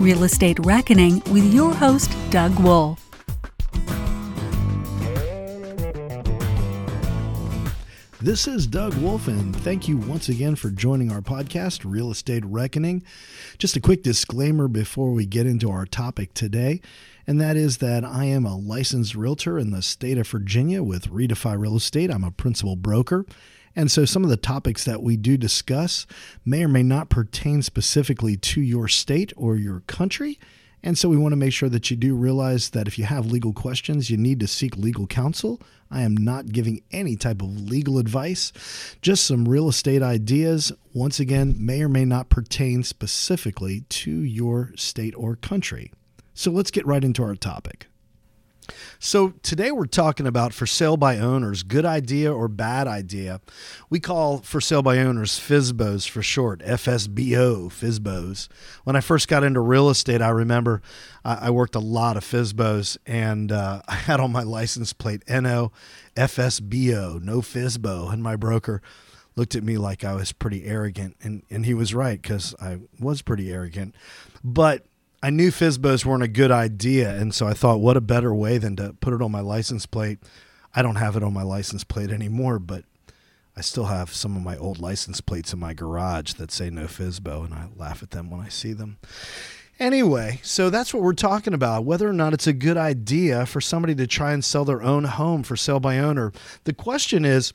Real Estate Reckoning with your host, Doug Wolf. This is Doug Wolf, and thank you once again for joining our podcast, Real Estate Reckoning. Just a quick disclaimer before we get into our topic today, and that is that I am a licensed realtor in the state of Virginia with Redefy Real Estate. I'm a principal broker. And so some of the topics that we do discuss may or may not pertain specifically to your state or your country. And so we want to make sure that you do realize that if you have legal questions, you need to seek legal counsel. I am not giving any type of legal advice, just some real estate ideas. Once again, may or may not pertain specifically to your state or country. So let's get right into our topic. So, today we're talking about for sale by owners, good idea or bad idea. We call for sale by owners FSBOs for short, FSBO, FSBOs. When I first got into real estate, I remember I worked a lot of FSBOs and uh, I had on my license plate NO FSBO, no FSBO, and my broker looked at me like I was pretty arrogant. And, and he was right because I was pretty arrogant. But I knew Fizbos weren't a good idea, and so I thought, what a better way than to put it on my license plate. I don't have it on my license plate anymore, but I still have some of my old license plates in my garage that say no Fizbo, and I laugh at them when I see them. Anyway, so that's what we're talking about whether or not it's a good idea for somebody to try and sell their own home for sale by owner. The question is,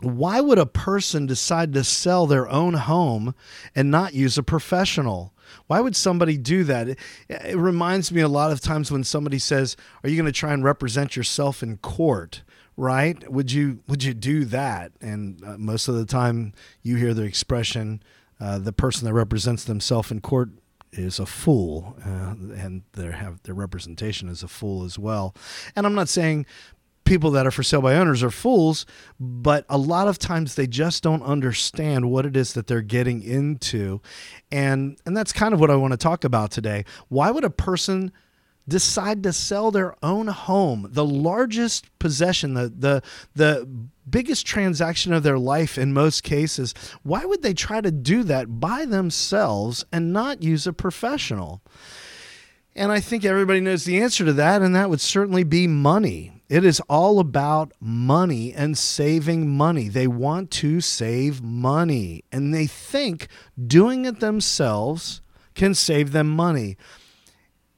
why would a person decide to sell their own home and not use a professional? Why would somebody do that? It, it reminds me a lot of times when somebody says, "Are you going to try and represent yourself in court?" Right? Would you would you do that? And uh, most of the time, you hear the expression, uh, "The person that represents themselves in court is a fool, uh, and their have their representation is a fool as well. And I'm not saying people that are for sale by owners are fools, but a lot of times they just don't understand what it is that they're getting into. And and that's kind of what I want to talk about today. Why would a person decide to sell their own home, the largest possession, the the the biggest transaction of their life in most cases? Why would they try to do that by themselves and not use a professional? And I think everybody knows the answer to that, and that would certainly be money. It is all about money and saving money. They want to save money and they think doing it themselves can save them money.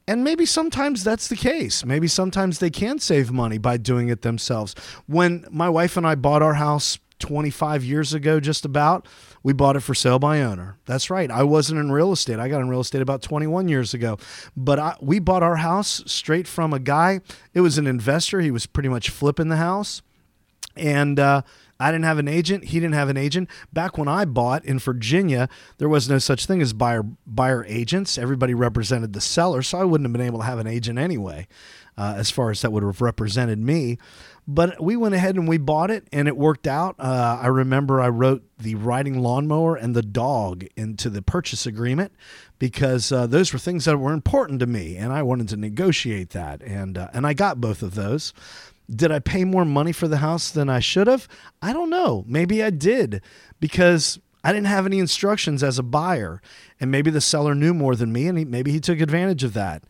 And maybe sometimes that's the case. Maybe sometimes they can save money by doing it themselves. When my wife and I bought our house 25 years ago, just about, we bought it for sale by owner. That's right. I wasn't in real estate. I got in real estate about 21 years ago. But I, we bought our house straight from a guy. It was an investor. He was pretty much flipping the house. And, uh, I didn't have an agent. He didn't have an agent. Back when I bought in Virginia, there was no such thing as buyer buyer agents. Everybody represented the seller, so I wouldn't have been able to have an agent anyway, uh, as far as that would have represented me. But we went ahead and we bought it, and it worked out. Uh, I remember I wrote the riding lawnmower and the dog into the purchase agreement because uh, those were things that were important to me, and I wanted to negotiate that, and uh, and I got both of those. Did I pay more money for the house than I should have? I don't know. Maybe I did because I didn't have any instructions as a buyer, and maybe the seller knew more than me, and he, maybe he took advantage of that.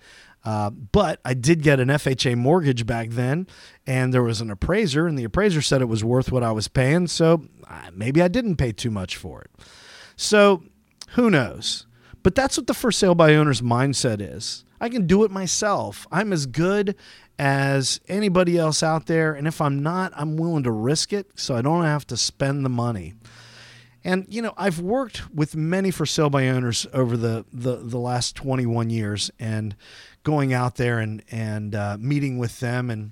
Uh, but I did get an FHA mortgage back then, and there was an appraiser, and the appraiser said it was worth what I was paying. So uh, maybe I didn't pay too much for it. So who knows? But that's what the for sale by owner's mindset is. I can do it myself. I'm as good as anybody else out there. And if I'm not, I'm willing to risk it so I don't have to spend the money. And you know, I've worked with many for sale by owners over the the, the last 21 years, and going out there and and uh, meeting with them and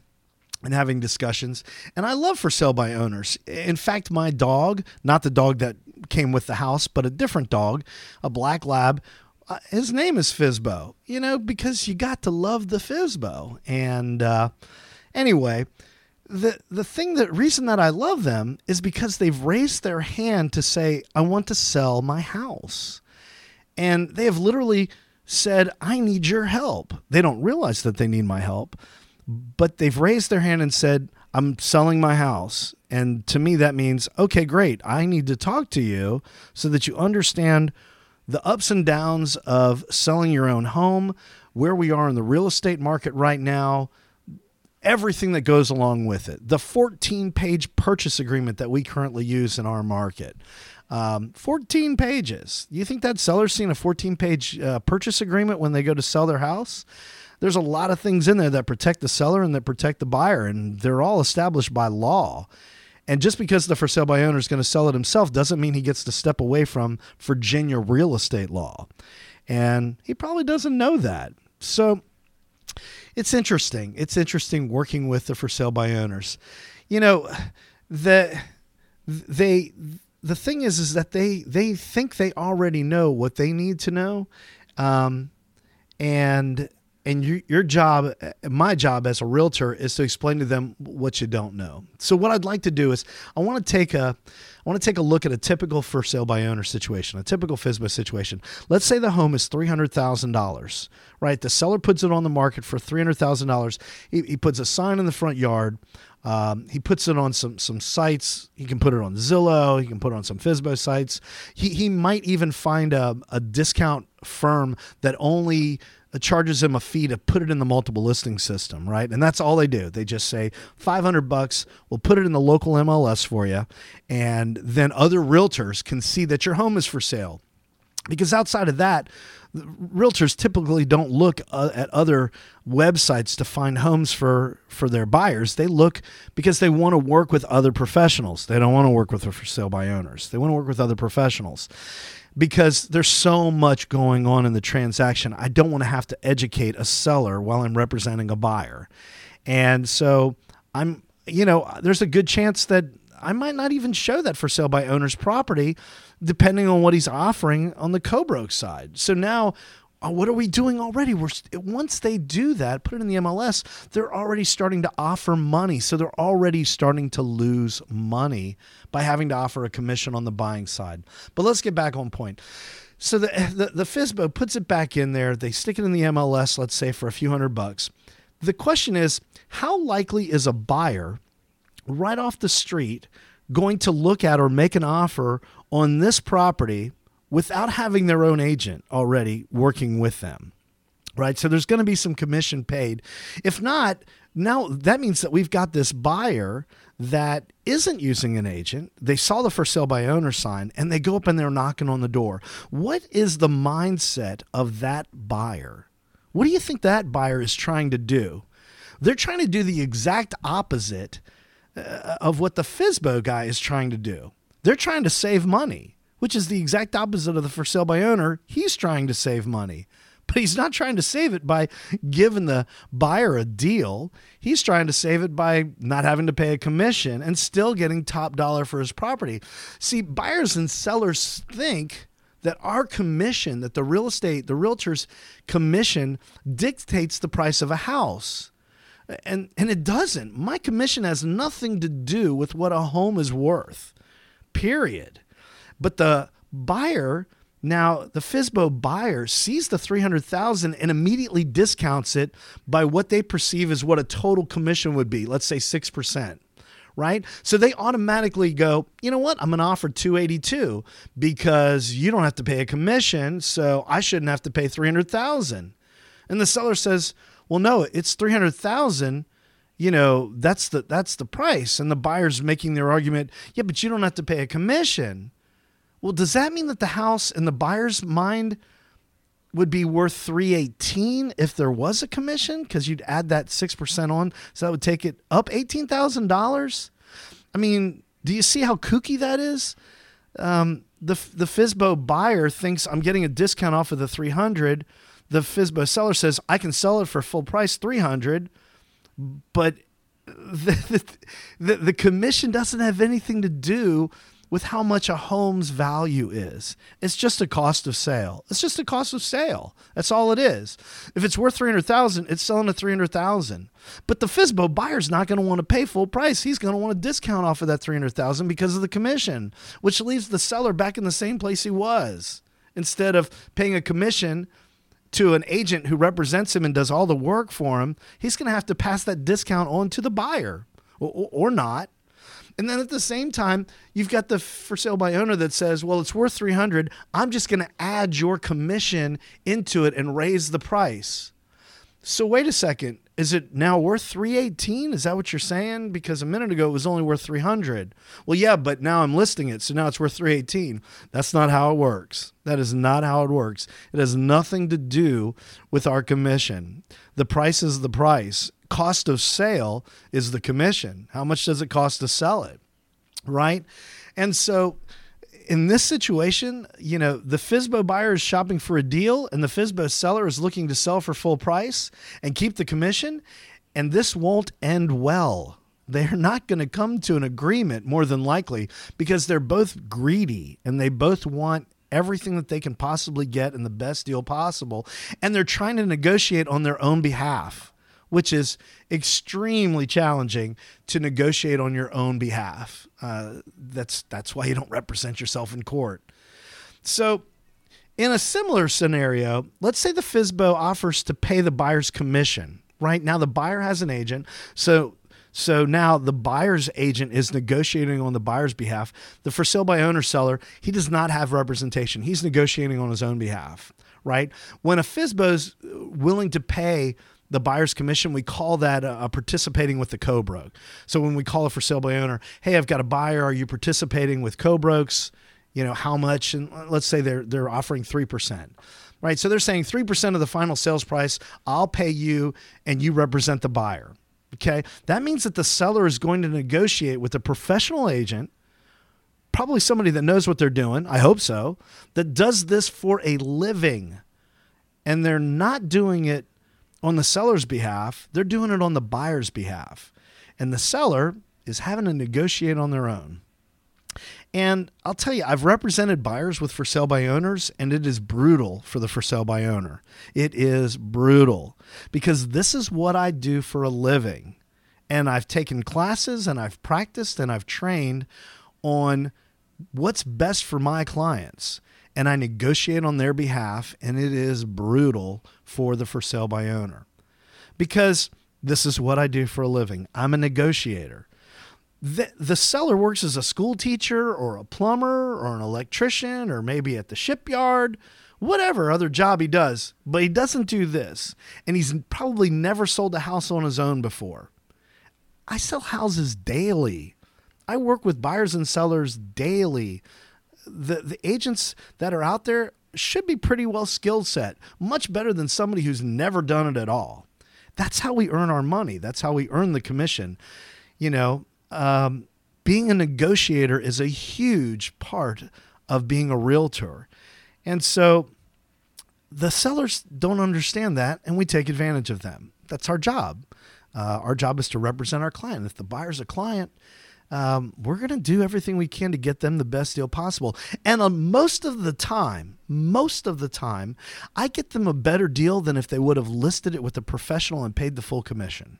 and having discussions. And I love for sale by owners. In fact, my dog, not the dog that came with the house, but a different dog, a black lab, uh, his name is Fizbo, you know, because you got to love the Fizbo. And uh, anyway, the the thing that reason that I love them is because they've raised their hand to say, I want to sell my house. And they have literally said, I need your help. They don't realize that they need my help, but they've raised their hand and said, I'm selling my house. And to me, that means, okay, great. I need to talk to you so that you understand the ups and downs of selling your own home, where we are in the real estate market right now, everything that goes along with it. The 14 page purchase agreement that we currently use in our market. Um, 14 pages. You think that seller's seen a 14 page uh, purchase agreement when they go to sell their house? There's a lot of things in there that protect the seller and that protect the buyer, and they're all established by law. And just because the for sale by owner is going to sell it himself doesn't mean he gets to step away from Virginia real estate law. And he probably doesn't know that. So it's interesting. It's interesting working with the for sale by owners. You know, the they the thing is is that they they think they already know what they need to know. Um, and and you, your job my job as a realtor is to explain to them what you don't know so what i'd like to do is i want to take a i want to take a look at a typical for sale by owner situation a typical fisbo situation let's say the home is $300000 right the seller puts it on the market for $300000 he, he puts a sign in the front yard um, he puts it on some some sites. He can put it on Zillow. He can put it on some Fisbo sites. He, he might even find a, a discount firm that only charges them a fee to put it in the multiple listing system, right? And that's all they do. They just say 500 bucks, we'll put it in the local MLS for you, and then other realtors can see that your home is for sale. Because outside of that, realtors typically don't look uh, at other websites to find homes for for their buyers. They look because they want to work with other professionals. They don't want to work with for sale by owners. They want to work with other professionals because there's so much going on in the transaction. I don't want to have to educate a seller while I'm representing a buyer. And so I'm, you know, there's a good chance that I might not even show that for sale by owner's property, depending on what he's offering on the co-broke side. So now uh, what are we doing already? We're once they do that, put it in the MLS, they're already starting to offer money. So they're already starting to lose money by having to offer a commission on the buying side. But let's get back on point. So the, the, the FSBO puts it back in there. They stick it in the MLS, let's say for a few hundred bucks. The question is, how likely is a buyer right off the street going to look at or make an offer on this property without having their own agent already working with them. Right. So there's going to be some commission paid. If not, now that means that we've got this buyer that isn't using an agent. They saw the for sale by owner sign and they go up and they're knocking on the door. What is the mindset of that buyer? What do you think that buyer is trying to do? They're trying to do the exact opposite uh, of what the FSBO guy is trying to do. They're trying to save money which is the exact opposite of the for sale by owner. He's trying to save money, but he's not trying to save it by giving the buyer a deal. He's trying to save it by not having to pay a commission and still getting top dollar for his property. See, buyers and sellers think that our commission, that the real estate, the realtor's commission dictates the price of a house. And, and it doesn't. My commission has nothing to do with what a home is worth, period. But the buyer now the FSBO buyer sees the 300,000 and immediately discounts it by what they perceive as what a total commission would be, let's say 6%. Right? So they automatically go, you know what? I'm going to offer 282 because you don't have to pay a commission, so I shouldn't have to pay 300,000. And the seller says, "Well, no, it's 300,000 you know that's the that's the price and the buyer's making their argument yeah but you don't have to pay a commission well, does that mean that the house in the buyer's mind would be worth 318 if there was a commission because you'd add that 6% on so that would take it up $18,000? I mean, do you see how kooky that is? Um, the the FSBO buyer thinks I'm getting a discount off of the 300. The FSBO seller says I can sell it for full price 300, but the, the, the commission doesn't have anything to do with how much a home's value is. It's just a cost of sale. It's just a cost of sale. That's all it is. If it's worth 300,000, it's selling at 300,000. But the FISBO buyer's not going to want to pay full price. He's going to want a discount off of that 300,000 because of the commission, which leaves the seller back in the same place he was. Instead of paying a commission to an agent who represents him and does all the work for him, he's going to have to pass that discount on to the buyer or, or not And then at the same time, you've got the for sale by owner that says, "Well, it's worth 300. I'm just going to add your commission into it and raise the price." So wait a second. Is it now worth 318? Is that what you're saying? Because a minute ago it was only worth 300. Well, yeah, but now I'm listing it, so now it's worth 318. That's not how it works. That is not how it works. It has nothing to do with our commission. The price is the price. Cost of sale is the commission. How much does it cost to sell it? Right? And so in this situation, you know, the FSBO buyer is shopping for a deal and the FSBO seller is looking to sell for full price and keep the commission. And this won't end well. They're not going to come to an agreement more than likely because they're both greedy and they both want everything that they can possibly get in the best deal possible. And they're trying to negotiate on their own behalf which is extremely challenging to negotiate on your own behalf. Uh, that's that's why you don't represent yourself in court. So, in a similar scenario, let's say the FSBO offers to pay the buyer's commission. Right now, the buyer has an agent, so so now the buyer's agent is negotiating on the buyer's behalf. The for sale by owner seller, he does not have representation. He's negotiating on his own behalf, right? When a FSBO is willing to pay the buyer's commission, we call that participating with the co-broke. So when we call a for sale by owner, hey, I've got a buyer. Are you participating with co-brokes? You know how much? And let's say they're they're offering three percent, right? So they're saying three percent of the final sales price. I'll pay you, and you represent the buyer. Okay, that means that the seller is going to negotiate with a professional agent probably somebody that knows what they're doing. I hope so. That does this for a living. And they're not doing it on the seller's behalf, they're doing it on the buyer's behalf. And the seller is having to negotiate on their own. And I'll tell you, I've represented buyers with for sale by owners, and it is brutal for the for sale by owner. It is brutal because this is what I do for a living. And I've taken classes and I've practiced and I've trained on what's best for my clients and I negotiate on their behalf, and it is brutal for the for sale by owner because this is what I do for a living. I'm a negotiator. The, the seller works as a school teacher or a plumber or an electrician or maybe at the shipyard, whatever other job he does, but he doesn't do this. And he's probably never sold a house on his own before. I sell houses daily. I work with buyers and sellers daily the the agents that are out there should be pretty well skilled set, much better than somebody who's never done it at all. That's how we earn our money. That's how we earn the commission. You know, um, being a negotiator is a huge part of being a realtor. And so the sellers don't understand that, and we take advantage of them. That's our job. Uh, our job is to represent our client. If the buyer's a client, um, we're going to do everything we can to get them the best deal possible. And uh, most of the time, most of the time, I get them a better deal than if they would have listed it with a professional and paid the full commission.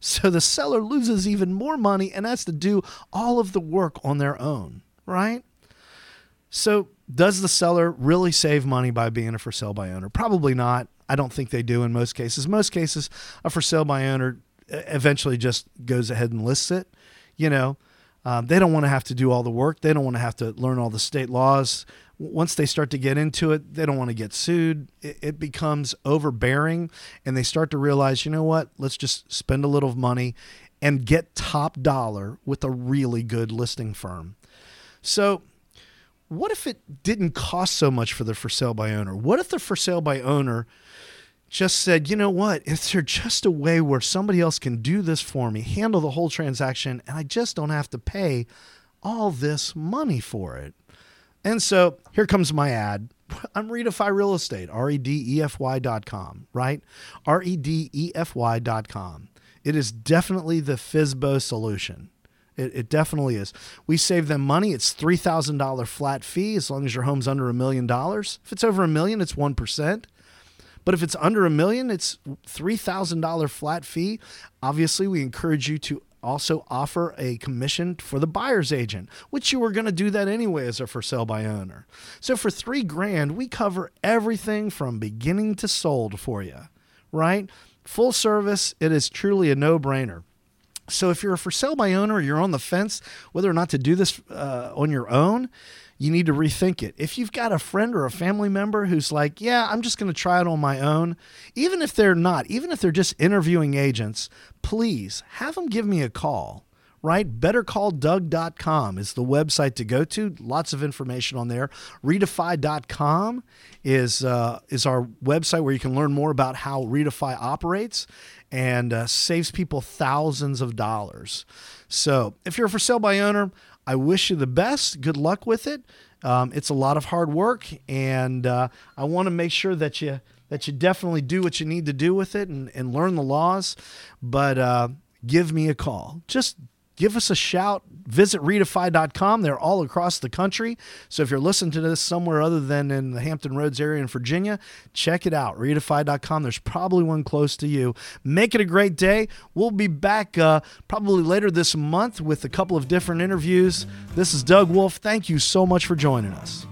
So the seller loses even more money and has to do all of the work on their own, right? So, does the seller really save money by being a for sale by owner? Probably not. I don't think they do in most cases. Most cases, a for sale by owner eventually just goes ahead and lists it you know, um, they don't want to have to do all the work. They don't want to have to learn all the state laws. Once they start to get into it, they don't want to get sued. It, it becomes overbearing, and they start to realize, you know what? Let's just spend a little money and get top dollar with a really good listing firm. So, what if it didn't cost so much for the for sale by owner? What if the for sale by owner just said, you know what? Is there just a way where somebody else can do this for me, handle the whole transaction, and I just don't have to pay all this money for it? And so here comes my ad. I'm Redefy Real Estate, R E D E F Y dot com, right? R E D E F Y dot com. It is definitely the FSBO solution. It, it, definitely is. We save them money. It's $3,000 flat fee as long as your home's under a million dollars. If it's over a million, it's 1%. But if it's under a million, it's $3,000 flat fee. Obviously, we encourage you to also offer a commission for the buyer's agent, which you were going to do that anyway as a for sale by owner. So for three grand, we cover everything from beginning to sold for you, right? Full service, it is truly a no brainer. So if you're a for sale by owner, you're on the fence whether or not to do this uh, on your own, you need to rethink it. If you've got a friend or a family member who's like, yeah, I'm just going to try it on my own, even if they're not, even if they're just interviewing agents, please have them give me a call right? BetterCallDoug.com is the website to go to. Lots of information on there. Redefy.com is uh, is our website where you can learn more about how Redefy operates and uh, saves people thousands of dollars. So if you're a for sale by owner, I wish you the best. Good luck with it. Um, it's a lot of hard work, and uh, I want to make sure that you that you definitely do what you need to do with it and, and learn the laws. But uh, give me a call. Just give us a shout. Visit redefy.com. They're all across the country. So if you're listening to this somewhere other than in the Hampton Roads area in Virginia, check it out. Redefy.com. There's probably one close to you. Make it a great day. We'll be back uh, probably later this month with a couple of different interviews. This is Doug Wolf. Thank you so much for joining us.